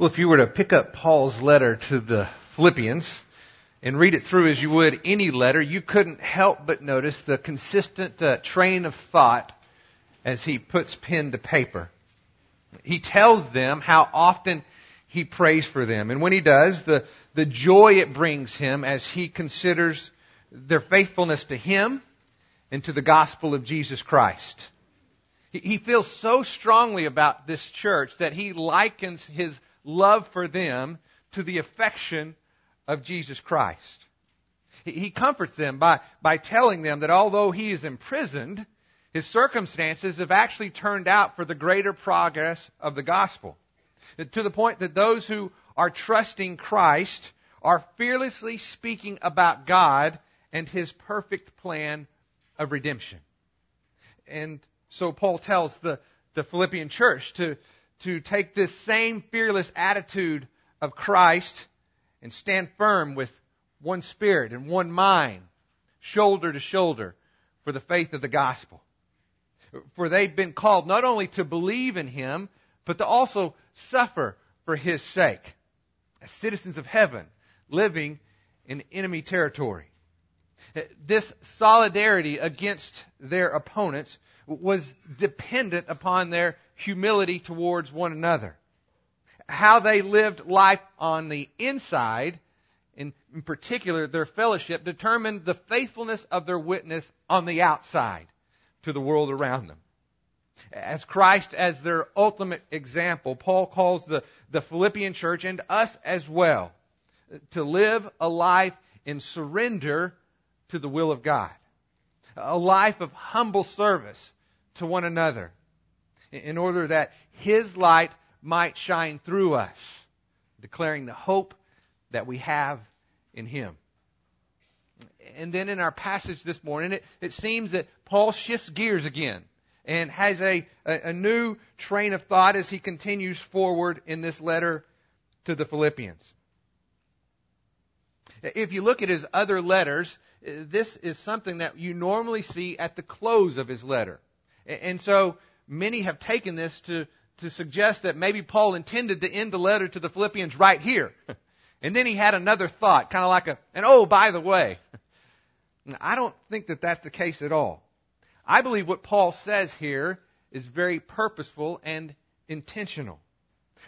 Well, if you were to pick up Paul's letter to the Philippians and read it through as you would any letter, you couldn't help but notice the consistent uh, train of thought as he puts pen to paper. He tells them how often he prays for them. And when he does, the, the joy it brings him as he considers their faithfulness to him and to the gospel of Jesus Christ. He, he feels so strongly about this church that he likens his love for them to the affection of Jesus Christ. He comforts them by, by telling them that although he is imprisoned, his circumstances have actually turned out for the greater progress of the gospel. To the point that those who are trusting Christ are fearlessly speaking about God and his perfect plan of redemption. And so Paul tells the, the Philippian church to, to take this same fearless attitude of Christ and stand firm with one spirit and one mind, shoulder to shoulder, for the faith of the gospel. For they've been called not only to believe in Him, but to also suffer for His sake, as citizens of heaven, living in enemy territory. This solidarity against their opponents was dependent upon their humility towards one another. How they lived life on the inside, in, in particular their fellowship, determined the faithfulness of their witness on the outside to the world around them. As Christ as their ultimate example, Paul calls the, the Philippian church and us as well to live a life in surrender to the will of God. A life of humble service to one another in order that His light might shine through us, declaring the hope that we have in Him. And then in our passage this morning, it, it seems that Paul shifts gears again and has a, a, a new train of thought as he continues forward in this letter to the Philippians. If you look at his other letters, this is something that you normally see at the close of his letter. And so many have taken this to, to suggest that maybe Paul intended to end the letter to the Philippians right here. And then he had another thought, kind of like a, and oh, by the way. I don't think that that's the case at all. I believe what Paul says here is very purposeful and intentional.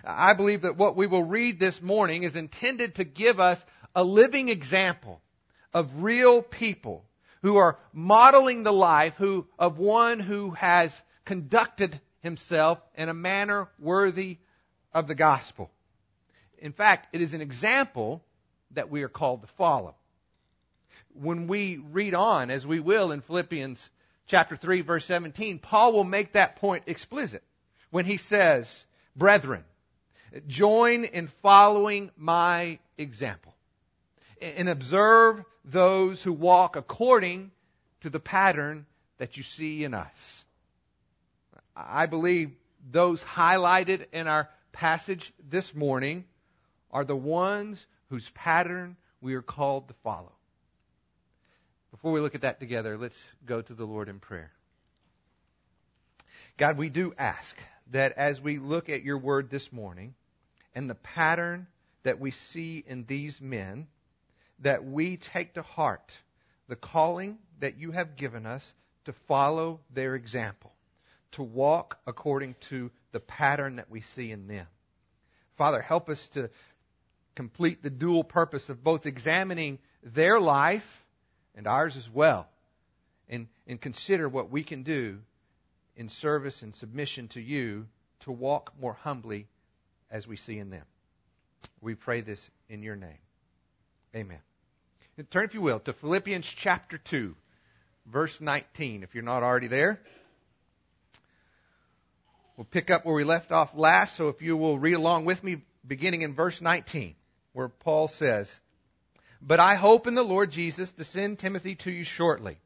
I believe that what we will read this morning is intended to give us a living example of real people who are modeling the life who, of one who has conducted himself in a manner worthy of the gospel. In fact, it is an example that we are called to follow. When we read on, as we will in Philippians chapter 3 verse 17, Paul will make that point explicit when he says, Brethren, join in following my example and observe those who walk according to the pattern that you see in us. I believe those highlighted in our passage this morning are the ones whose pattern we are called to follow. Before we look at that together, let's go to the Lord in prayer. God, we do ask that as we look at your word this morning and the pattern that we see in these men, that we take to heart the calling that you have given us to follow their example, to walk according to the pattern that we see in them. Father, help us to complete the dual purpose of both examining their life and ours as well, and, and consider what we can do in service and submission to you to walk more humbly as we see in them. We pray this in your name. Amen. Turn, if you will, to Philippians chapter 2, verse 19, if you're not already there. We'll pick up where we left off last, so if you will read along with me, beginning in verse 19, where Paul says, But I hope in the Lord Jesus to send Timothy to you shortly,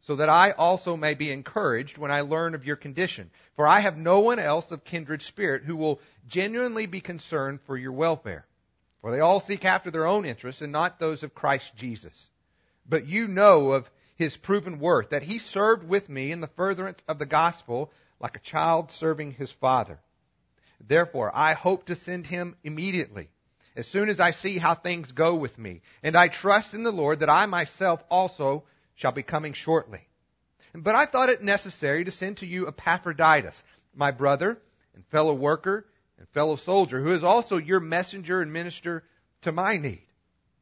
so that I also may be encouraged when I learn of your condition. For I have no one else of kindred spirit who will genuinely be concerned for your welfare. For they all seek after their own interests and not those of Christ Jesus. But you know of his proven worth, that he served with me in the furtherance of the gospel like a child serving his father. Therefore, I hope to send him immediately, as soon as I see how things go with me. And I trust in the Lord that I myself also shall be coming shortly. But I thought it necessary to send to you Epaphroditus, my brother and fellow worker and fellow soldier, who is also your messenger and minister to my need,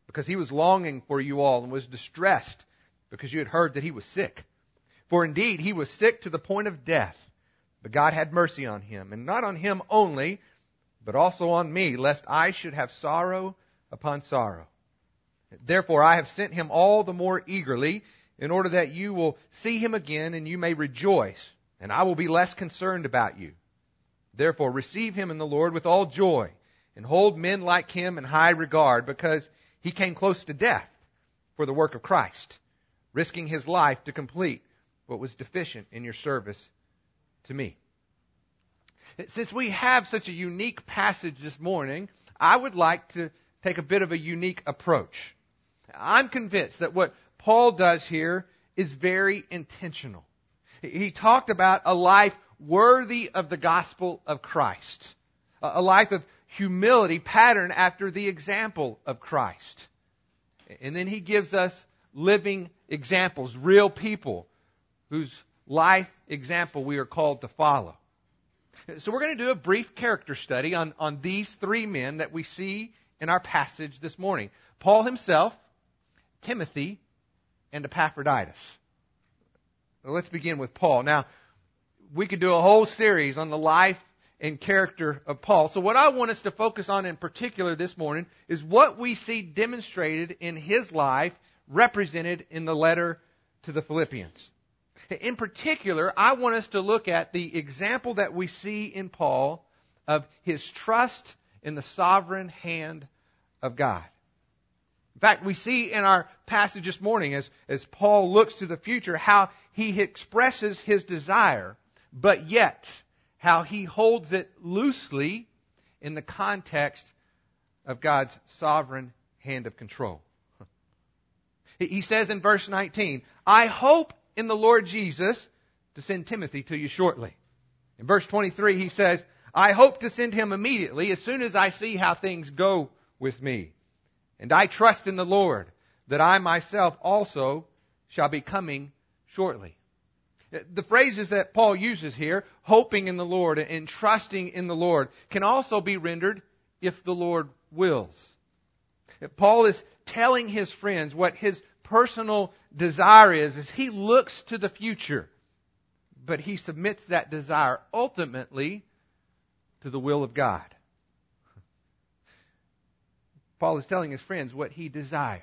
because he was longing for you all and was distressed because you had heard that he was sick. For indeed, he was sick to the point of death. But God had mercy on him, and not on him only, but also on me, lest I should have sorrow upon sorrow. Therefore, I have sent him all the more eagerly, in order that you will see him again and you may rejoice, and I will be less concerned about you. Therefore, receive him in the Lord with all joy, and hold men like him in high regard, because he came close to death for the work of Christ, risking his life to complete what was deficient in your service to me. Since we have such a unique passage this morning, I would like to take a bit of a unique approach. I'm convinced that what Paul does here is very intentional. He talked about a life worthy of the gospel of Christ, a life of humility patterned after the example of Christ. And then he gives us living examples, real people whose life example we are called to follow. So we're going to do a brief character study on, on these three men that we see in our passage this morning. Paul himself, Timothy, and Epaphroditus. let's begin with Paul. Now, we could do a whole series on the life and character of Paul. So what I want us to focus on in particular this morning is what we see demonstrated in his life represented in the letter to the Philippians. In particular, I want us to look at the example that we see in Paul of his trust in the sovereign hand of God. In fact, we see in our passage this morning, as, as Paul looks to the future, how he expresses his desire, but yet how he holds it loosely in the context of God's sovereign hand of control. He says in verse 19, I hope in the Lord Jesus to send Timothy to you shortly. In verse 23, he says, I hope to send him immediately as soon as I see how things go with me. And I trust in the Lord that I myself also shall be coming shortly. The phrases that Paul uses here, hoping in the Lord and trusting in the Lord, can also be rendered if the Lord wills. Paul is telling his friends what his personal desire is, is he looks to the future, but he submits that desire ultimately to the will of God. Paul is telling his friends what he desires,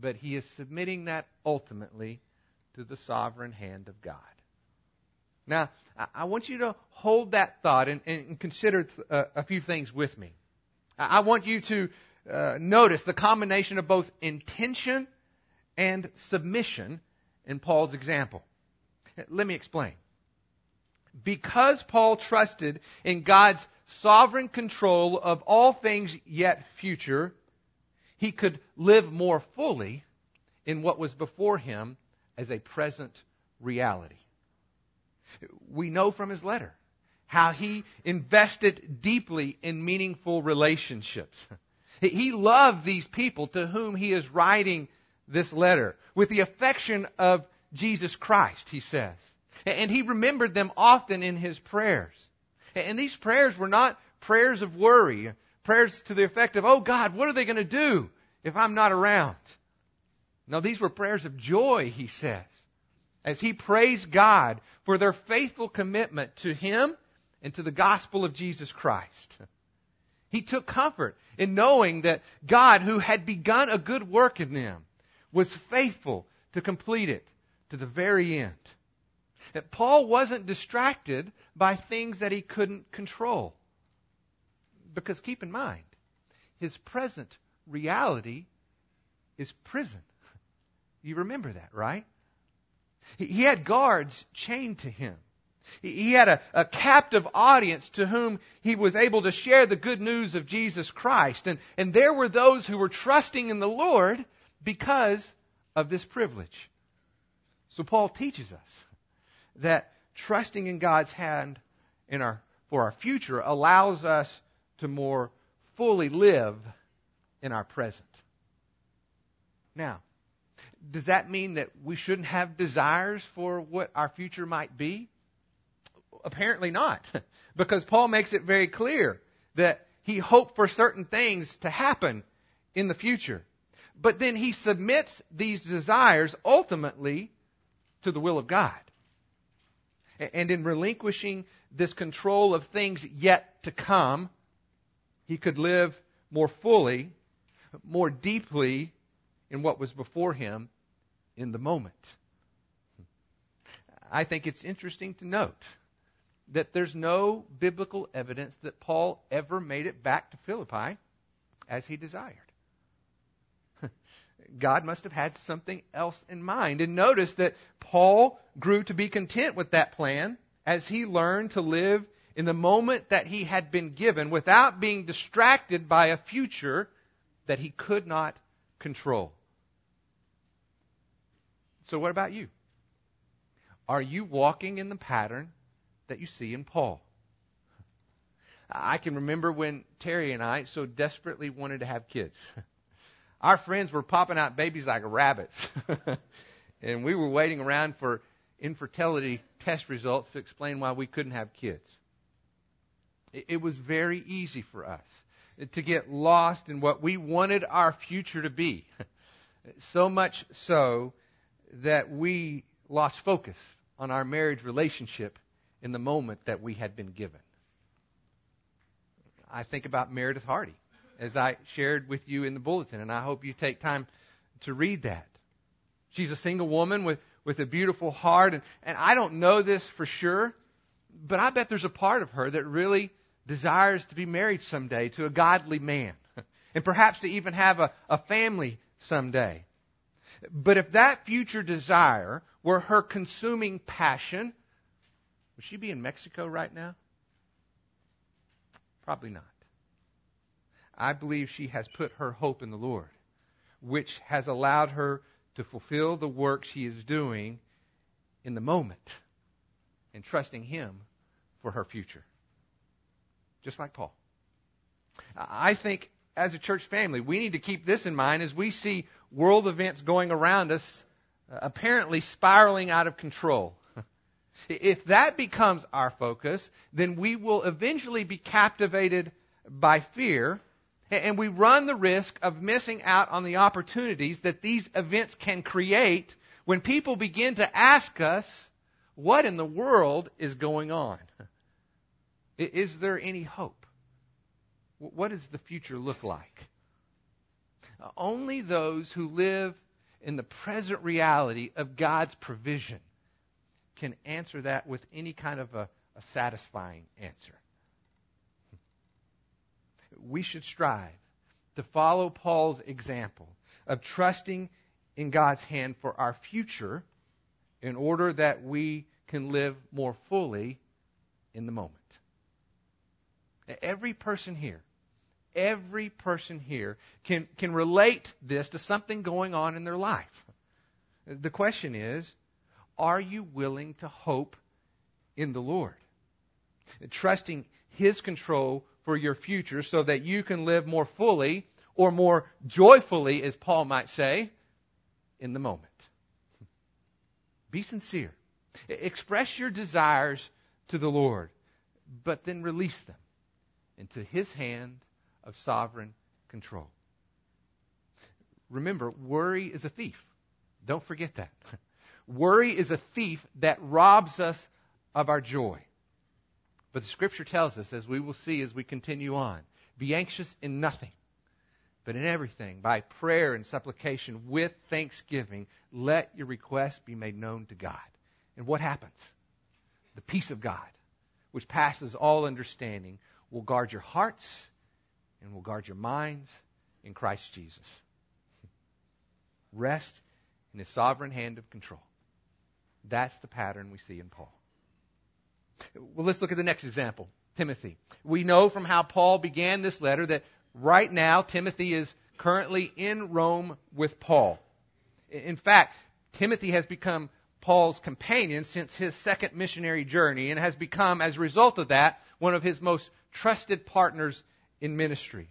but he is submitting that ultimately to the sovereign hand of God. Now, I want you to hold that thought and, and consider a, a, few things with me. I want you to uh, notice the combination of both intention and submission in Paul's example. Let me explain. Because Paul trusted in God's sovereign control of all things yet future, he could live more fully in what was before him as a present reality. We know from his letter how he invested deeply in meaningful relationships. He loved these people to whom he is writing this letter with the affection of Jesus Christ, he says. And he remembered them often in his prayers. And these prayers were not prayers of worry, prayers to the effect of, oh God, what are they going to do if I'm not around? No, these were prayers of joy, he says, as he praised God for their faithful commitment to him and to the gospel of Jesus Christ. He took comfort in knowing that God, who had begun a good work in them, was faithful to complete it to the very end. That Paul wasn't distracted by things that he couldn't control. Because keep in mind, his present reality is prison. You remember that, right? He had guards chained to him. He had a, a, captive audience to whom he was able to share the good news of Jesus Christ. And, and there were those who were trusting in the Lord because of this privilege. So Paul teaches us that trusting in God's hand in our for our future allows us to more fully live in our present. Now, does that mean that we shouldn't have desires for what our future might be? Apparently not. Because Paul makes it very clear that he hoped for certain things to happen in the future. But then he submits these desires ultimately to the will of God. And in relinquishing this control of things yet to come, he could live more fully, more deeply in what was before him in the moment. I think it's interesting to note that there's no biblical evidence that Paul ever made it back to Philippi as he desired. God must have had something else in mind. And notice that Paul grew to be content with that plan as he learned to live in the moment that he had been given without being distracted by a future that he could not control. So, what about you? Are you walking in the pattern that you see in Paul? I can remember when Terry and I so desperately wanted to have kids. Our friends were popping out babies like rabbits. and we were waiting around for infertility test results to explain why we couldn't have kids. It was very easy for us to get lost in what we wanted our future to be. So much so that we lost focus on our marriage relationship in the moment that we had been given. I think about Meredith Hardy, as I shared with you in the bulletin, and I hope you take time to read that. She's a single woman with, with a beautiful heart, and, and I don't know this for sure, but I bet there's a part of her that really desires to be married someday to a godly man, and perhaps to even have a, a family someday. But if that future desire were her consuming passion, would she be in Mexico right now? Probably not. I believe she has put her hope in the Lord, which has allowed her to fulfill the work she is doing in the moment and trusting Him for her future. Just like Paul. I think as a church family, we need to keep this in mind as we see world events going around us uh, apparently spiraling out of control. if that becomes our focus, then we will eventually be captivated by fear, and we run the risk of missing out on the opportunities that these events can create when people begin to ask us, what in the world is going on? Is there any hope? What does the future look like? Only those who live in the present reality of God's provision can answer that with any kind of a, a satisfying answer. We should strive to follow Paul's example of trusting in God's hand for our future in order that we can live more fully in the moment. Every person here Every person here can, can relate this to something going on in their life. The question is, are you willing to hope in the Lord? Trusting His control for your future so that you can live more fully or more joyfully, as Paul might say, in the moment. Be sincere. Express your desires to the Lord, but then release them into His hand of sovereign control. Remember, worry is a thief. Don't forget that. Worry is a thief that robs us of our joy. But the scripture tells us, as we will see as we continue on, be anxious in nothing, but in everything, by prayer and supplication with thanksgiving, let your requests be made known to God. And what happens? The peace of God, which passes all understanding, will guard your hearts and will guard your minds in Christ Jesus. Rest in his sovereign hand of control. That's the pattern we see in Paul. Well, let's look at the next example Timothy. We know from how Paul began this letter that right now Timothy is currently in Rome with Paul. In fact, Timothy has become Paul's companion since his second missionary journey and has become, as a result of that, one of his most trusted partners in ministry.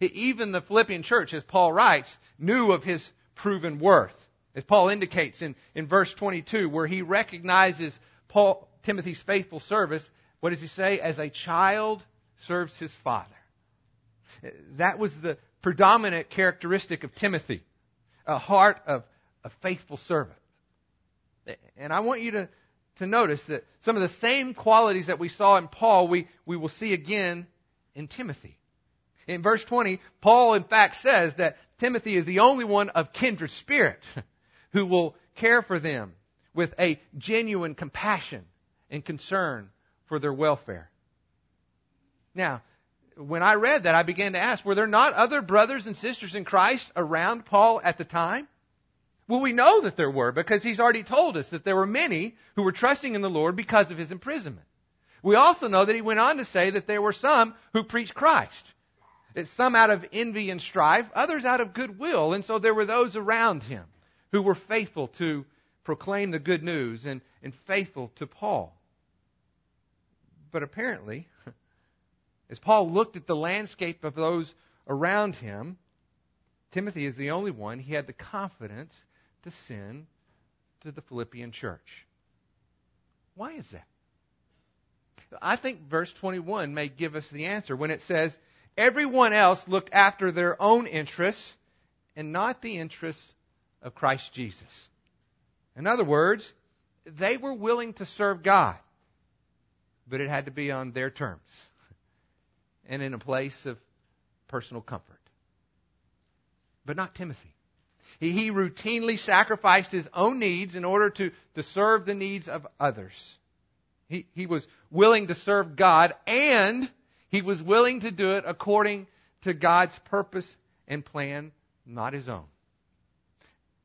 Even the Philippian church, as Paul writes, knew of his proven worth. As Paul indicates in, in verse 22, where he recognizes Paul, Timothy's faithful service, what does he say? As a child serves his father. That was the predominant characteristic of Timothy, a heart of a faithful servant. And I want you to, to notice that some of the same qualities that we saw in Paul, we, we will see again in Timothy. In verse 20, Paul in fact says that Timothy is the only one of kindred spirit who will care for them with a genuine compassion and concern for their welfare. Now, when I read that, I began to ask, were there not other brothers and sisters in Christ around Paul at the time? Well, we know that there were because he's already told us that there were many who were trusting in the Lord because of his imprisonment. We also know that he went on to say that there were some who preached Christ. Some out of envy and strife, others out of goodwill. And so there were those around him who were faithful to proclaim the good news and, and faithful to Paul. But apparently, as Paul looked at the landscape of those around him, Timothy is the only one he had the confidence to send to the Philippian church. Why is that? I think verse 21 may give us the answer when it says, Everyone else looked after their own interests and not the interests of Christ Jesus. In other words, they were willing to serve God, but it had to be on their terms and in a place of personal comfort. But not Timothy. He, he routinely sacrificed his own needs in order to, to serve the needs of others. He, he was willing to serve God and he was willing to do it according to God's purpose and plan, not his own.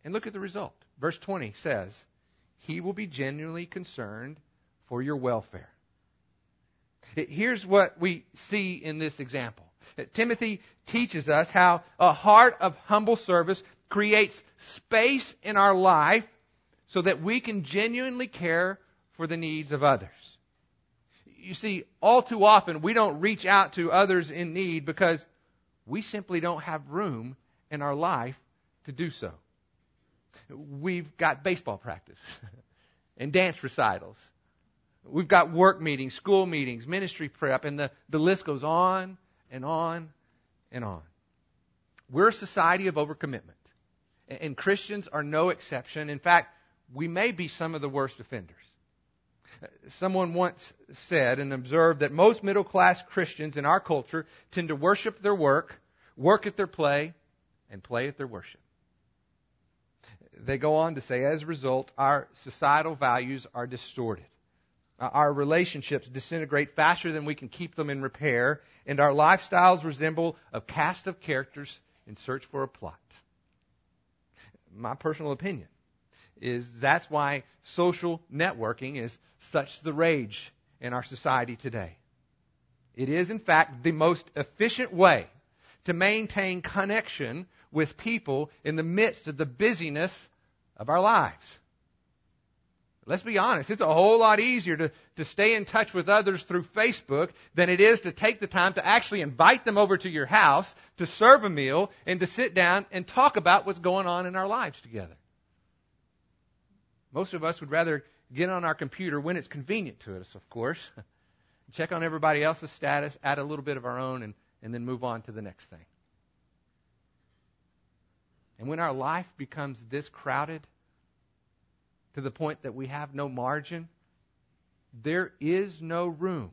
And look at the result. Verse 20 says, He will be genuinely concerned for your welfare. Here's what we see in this example. Timothy teaches us how a heart of humble service creates space in our life so that we can genuinely care for the needs of others. You see, all too often we don't reach out to others in need because we simply don't have room in our life to do so. We've got baseball practice and dance recitals We've got work meetings, school meetings, ministry prep, and the, the list goes on and on and on. We're a society of overcommitment. And Christians are no exception. In fact, we may be some of the worst offenders. Someone once said and observed that most middle class Christians in our culture tend to worship their work, work at their play, and play at their worship. They go on to say, as a result, our societal values are distorted. Uh, our relationships disintegrate faster than we can keep them in repair, and our lifestyles resemble a cast of characters in search for a plot. My personal opinion is that's why social networking is such the rage in our society today. It is, in fact, the most efficient way to maintain connection with people in the midst of the busyness of our lives. Let's be honest, it's a whole lot easier to, to stay in touch with others through Facebook than it is to take the time to actually invite them over to your house, to serve a meal, and to sit down and talk about what's going on in our lives together. Most of us would rather get on our computer when it's convenient to us, of course, check on everybody else's status, add a little bit of our own, and, and then move on to the next thing. And when our life becomes this crowded, to the point that we have no margin, there is no room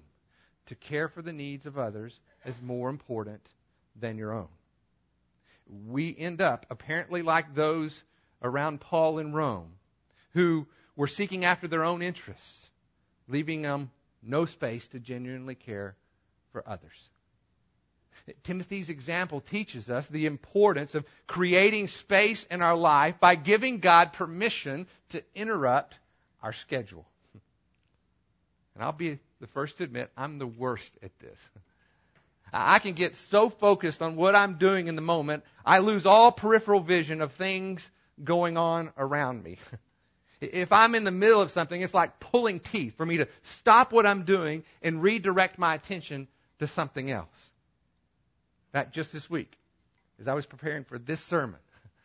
to care for the needs of others as more important than your own. We end up apparently like those around Paul in Rome who were seeking after their own interests, leaving them no space to genuinely care for others. Timothy's example teaches us the importance of creating space in our life by giving God permission to interrupt our schedule. And I'll be the first to admit I'm the worst at this. I can get so focused on what I'm doing in the moment, I lose all peripheral vision of things going on around me. If I'm in the middle of something, it's like pulling teeth for me to stop what I'm doing and redirect my attention to something else. That just this week, as I was preparing for this sermon,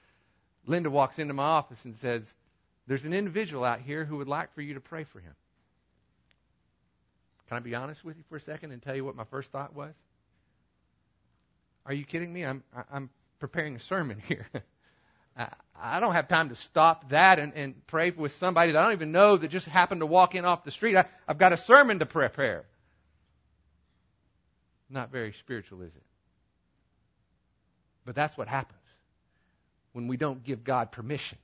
Linda walks into my office and says, There's an individual out here who would like for you to pray for him. Can I be honest with you for a second and tell you what my first thought was? Are you kidding me? I'm, I'm preparing a sermon here. I don't have time to stop that and, and pray with somebody that I don't even know that just happened to walk in off the street. I, I've got a sermon to prepare. Not very spiritual, is it? But that's what happens when we don't give God permission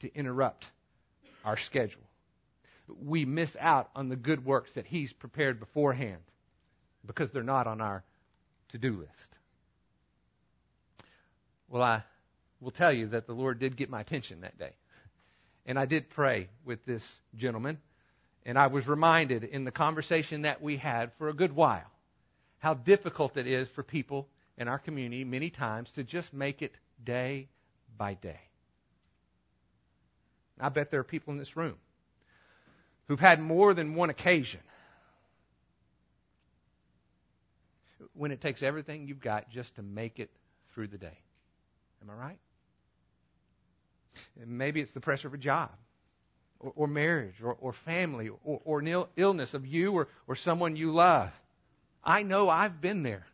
to interrupt our schedule. We miss out on the good works that He's prepared beforehand because they're not on our to do list. Well, I will tell you that the Lord did get my attention that day. And I did pray with this gentleman. And I was reminded in the conversation that we had for a good while how difficult it is for people in our community many times to just make it day by day. I bet there are people in this room who've had more than one occasion when it takes everything you've got just to make it through the day. Am I right? Maybe it's the pressure of a job, or, or marriage, or, or family, or, or illness of you or, or someone you love. I know I've been there.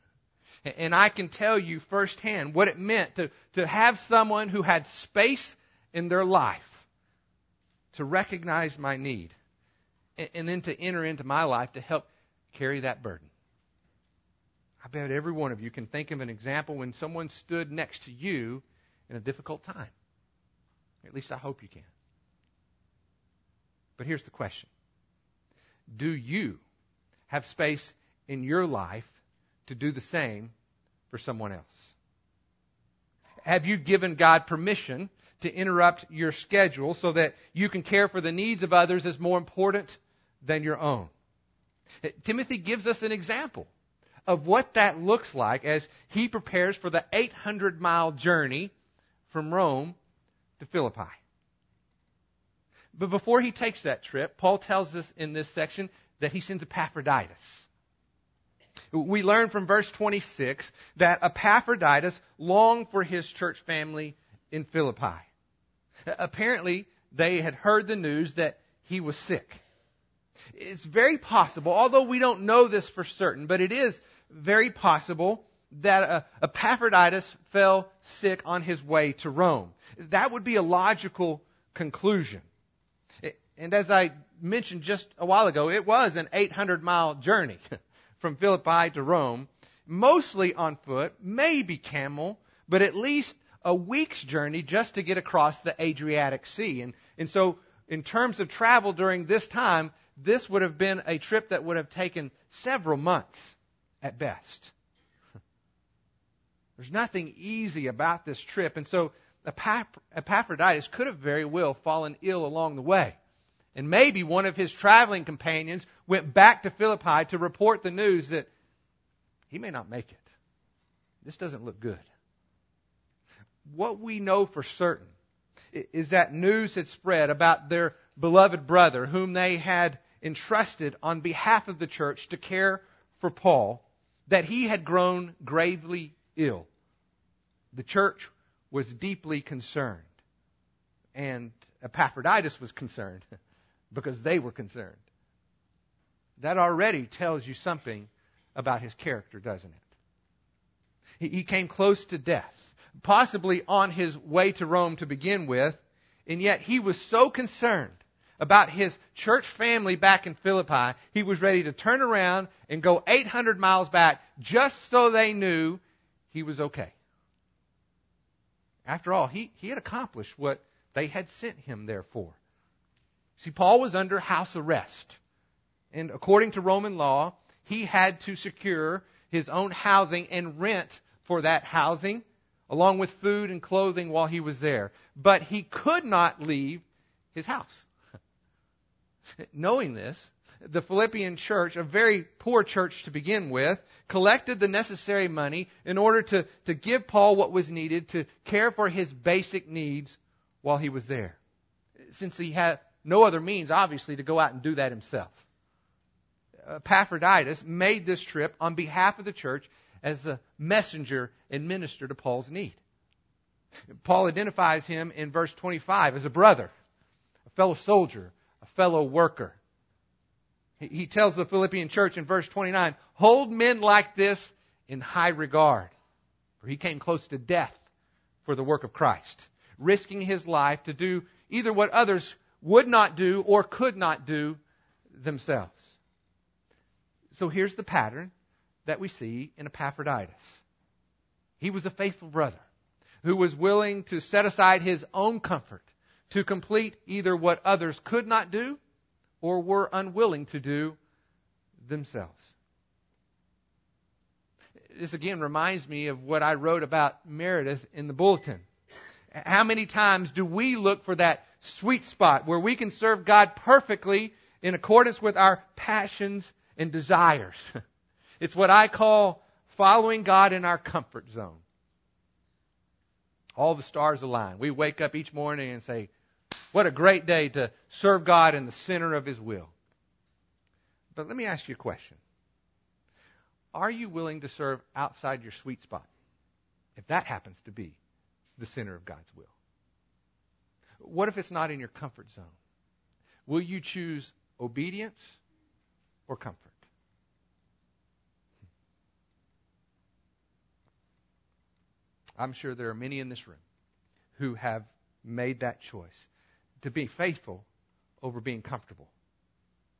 And I can tell you firsthand what it meant to, to have someone who had space in their life to recognize my need and, and then to enter into my life to help carry that burden. I bet every one of you can think of an example when someone stood next to you in a difficult time. At least I hope you can. But here's the question Do you have space in your life to do the same for someone else? Have you given God permission to interrupt your schedule so that you can care for the needs of others as more important than your own? Timothy gives us an example of what that looks like as he prepares for the 800 mile journey from Rome to Philippi. But before he takes that trip, Paul tells us in this section that he sends Epaphroditus. We learn from verse 26 that Epaphroditus longed for his church family in Philippi. Apparently, they had heard the news that he was sick. It's very possible, although we don't know this for certain, but it is very possible that uh, Epaphroditus fell sick on his way to Rome. That would be a logical conclusion. And as I mentioned just a while ago, it was an 800 mile journey from Philippi to Rome, mostly on foot, maybe camel, but at least a week's journey just to get across the Adriatic Sea. And, and so, in terms of travel during this time, this would have been a trip that would have taken several months at best. There's nothing easy about this trip, and so Epaphroditus could have very well fallen ill along the way. And maybe one of his traveling companions went back to Philippi to report the news that he may not make it. This doesn't look good. What we know for certain is that news had spread about their beloved brother, whom they had entrusted on behalf of the church to care for Paul, that he had grown gravely ill. The church was deeply concerned. And Epaphroditus was concerned because they were concerned. That already tells you something about his character, doesn't it? He came close to death, possibly on his way to Rome to begin with, and yet he was so concerned about his church family back in Philippi, he was ready to turn around and go 800 miles back just so they knew he was okay. After all, he, he had accomplished what they had sent him there for. See, Paul was under house arrest. And according to Roman law, he had to secure his own housing and rent for that housing, along with food and clothing while he was there. But he could not leave his house. Knowing this, the Philippian church, a very poor church to begin with, collected the necessary money in order to, to give Paul what was needed to care for his basic needs while he was there. since he had no other means, obviously, to go out and do that himself. Epaphroditus made this trip on behalf of the church as the messenger and minister to Paul's need. Paul identifies him in verse 25 as a brother, a fellow soldier, a fellow worker. He tells the Philippian church in verse 29 hold men like this in high regard, for he came close to death for the work of Christ, risking his life to do either what others would not do or could not do themselves. So here's the pattern that we see in Epaphroditus. He was a faithful brother who was willing to set aside his own comfort to complete either what others could not do or were unwilling to do themselves. This again reminds me of what I wrote about Meredith in the bulletin. How many times do we look for that sweet spot where we can serve God perfectly in accordance with our passions and desires? It's what I call following God in our comfort zone. All the stars align. We wake up each morning and say, What a great day to serve God in the center of His will. But let me ask you a question Are you willing to serve outside your sweet spot? If that happens to be the center of God's will. What if it's not in your comfort zone? Will you choose obedience or comfort? I'm sure there are many in this room who have made that choice to be faithful over being comfortable.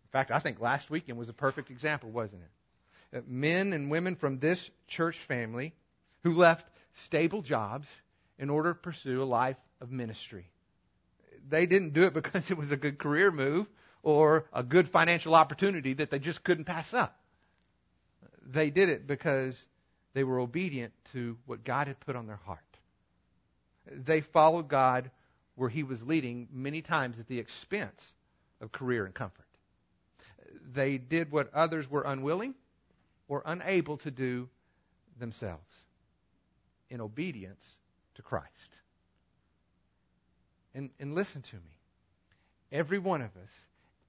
In fact, I think last weekend was a perfect example, wasn't it? Men and women from this church family who left stable jobs in order to pursue a life of ministry. They didn't do it because it was a good career move or a good financial opportunity that they just couldn't pass up. They did it because they were obedient to what God had put on their heart. They followed God where He was leading, many times at the expense of career and comfort. They did what others were unwilling or unable to do themselves in obedience to Christ. And, and listen to me. Every one of us,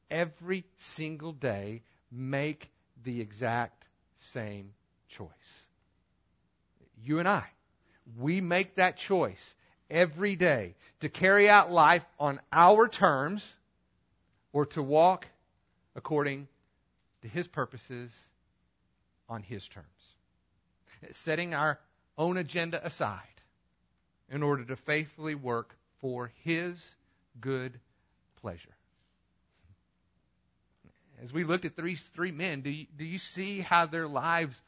every single day, make the exact same choice you and I, we make that choice every day to carry out life on our terms or to walk according to His purposes on His terms. Setting our own agenda aside in order to faithfully work for His good pleasure. As we looked at these three men, do you, do you see how their lives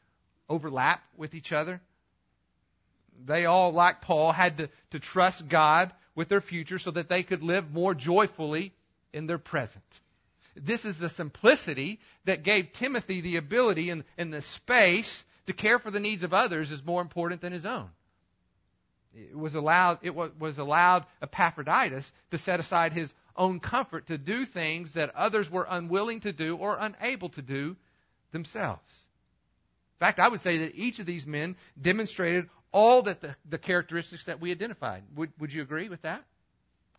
overlap with each other? they all, like Paul, had to, to trust God with their future so that they could live more joyfully in their present. This is the simplicity that gave Timothy the ability and, and the space to care for the needs of others is more important than his own. It was allowed, it was allowed Epaphroditus to set aside his own comfort to do things that others were unwilling to do or unable to do themselves. In fact, I would say that each of these men demonstrated all that the, the characteristics that we identified. Would, would you agree with that?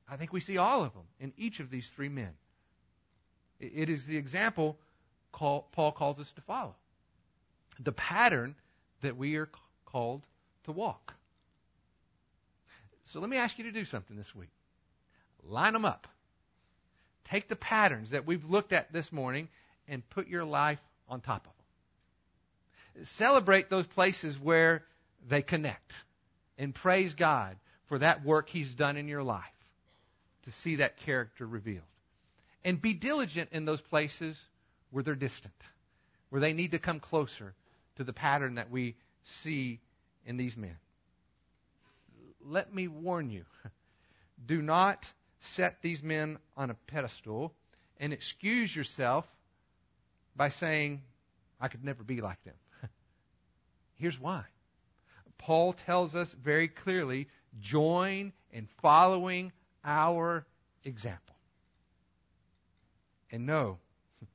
I think we see all of them in each of these three men. It, is the example call, Paul calls us to follow, the pattern that we are called to walk. So let me ask you to do something this week. Line them up. Take the patterns that we've looked at this morning and put your life on top of them. Celebrate those places where they connect and praise God for that work He's done in your life to see that character revealed. And be diligent in those places where they're distant, where they need to come closer to the pattern that we see in these men. Let me warn you do not set these men on a pedestal and excuse yourself by saying, I could never be like them. Here's why Paul tells us very clearly join in following our example. And know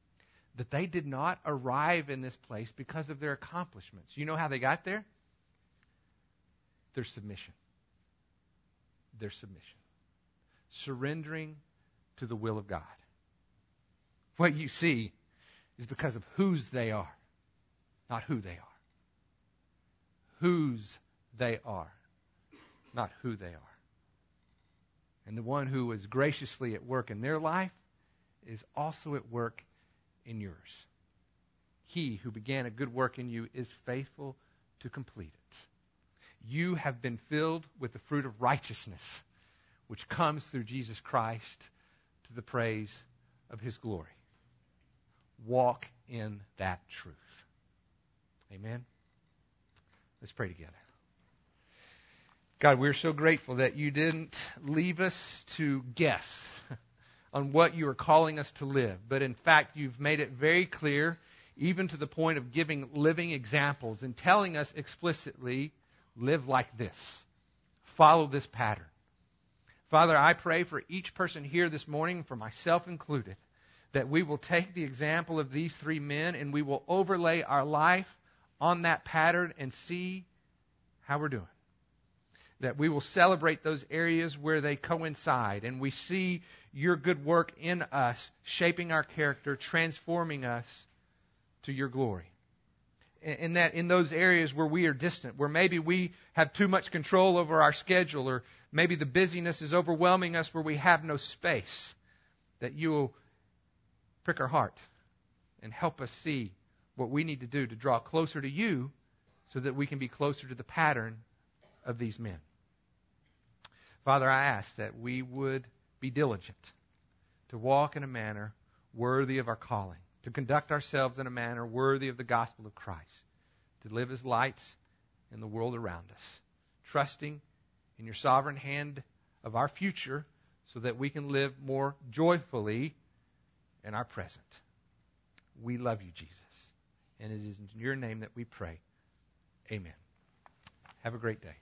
that they did not arrive in this place because of their accomplishments. You know how they got there? Their submission. Their submission. Surrendering to the will of God. What you see is because of whose they are, not who they are. Whose they are, not who they are. And the one who is graciously at work in their life is also at work in yours. He who began a good work in you is faithful to complete it. You have been filled with the fruit of righteousness, which comes through Jesus Christ to the praise of his glory. Walk in that truth. Amen. Let's pray together. God, we're so grateful that you didn't leave us to guess on what you are calling us to live, but in fact, you've made it very clear, even to the point of giving living examples and telling us explicitly live like this, follow this pattern. Father, I pray for each person here this morning, for myself included, that we will take the example of these three men and we will overlay our life on that pattern and see how we're doing. That we will celebrate those areas where they coincide and we see your good work in us, shaping our character, transforming us to your glory. And that in those areas where we are distant, where maybe we have too much control over our schedule, or maybe the busyness is overwhelming us where we have no space, that you will prick our heart and help us see what we need to do to draw closer to you so that we can be closer to the pattern of these men. Father, I ask that we would be diligent to walk in a manner worthy of our calling, to conduct ourselves in a manner worthy of the gospel of Christ, to live as lights in the world around us, trusting in your sovereign hand of our future so that we can live more joyfully in our present. We love you, Jesus. And it is in your name that we pray. Amen. Have a great day.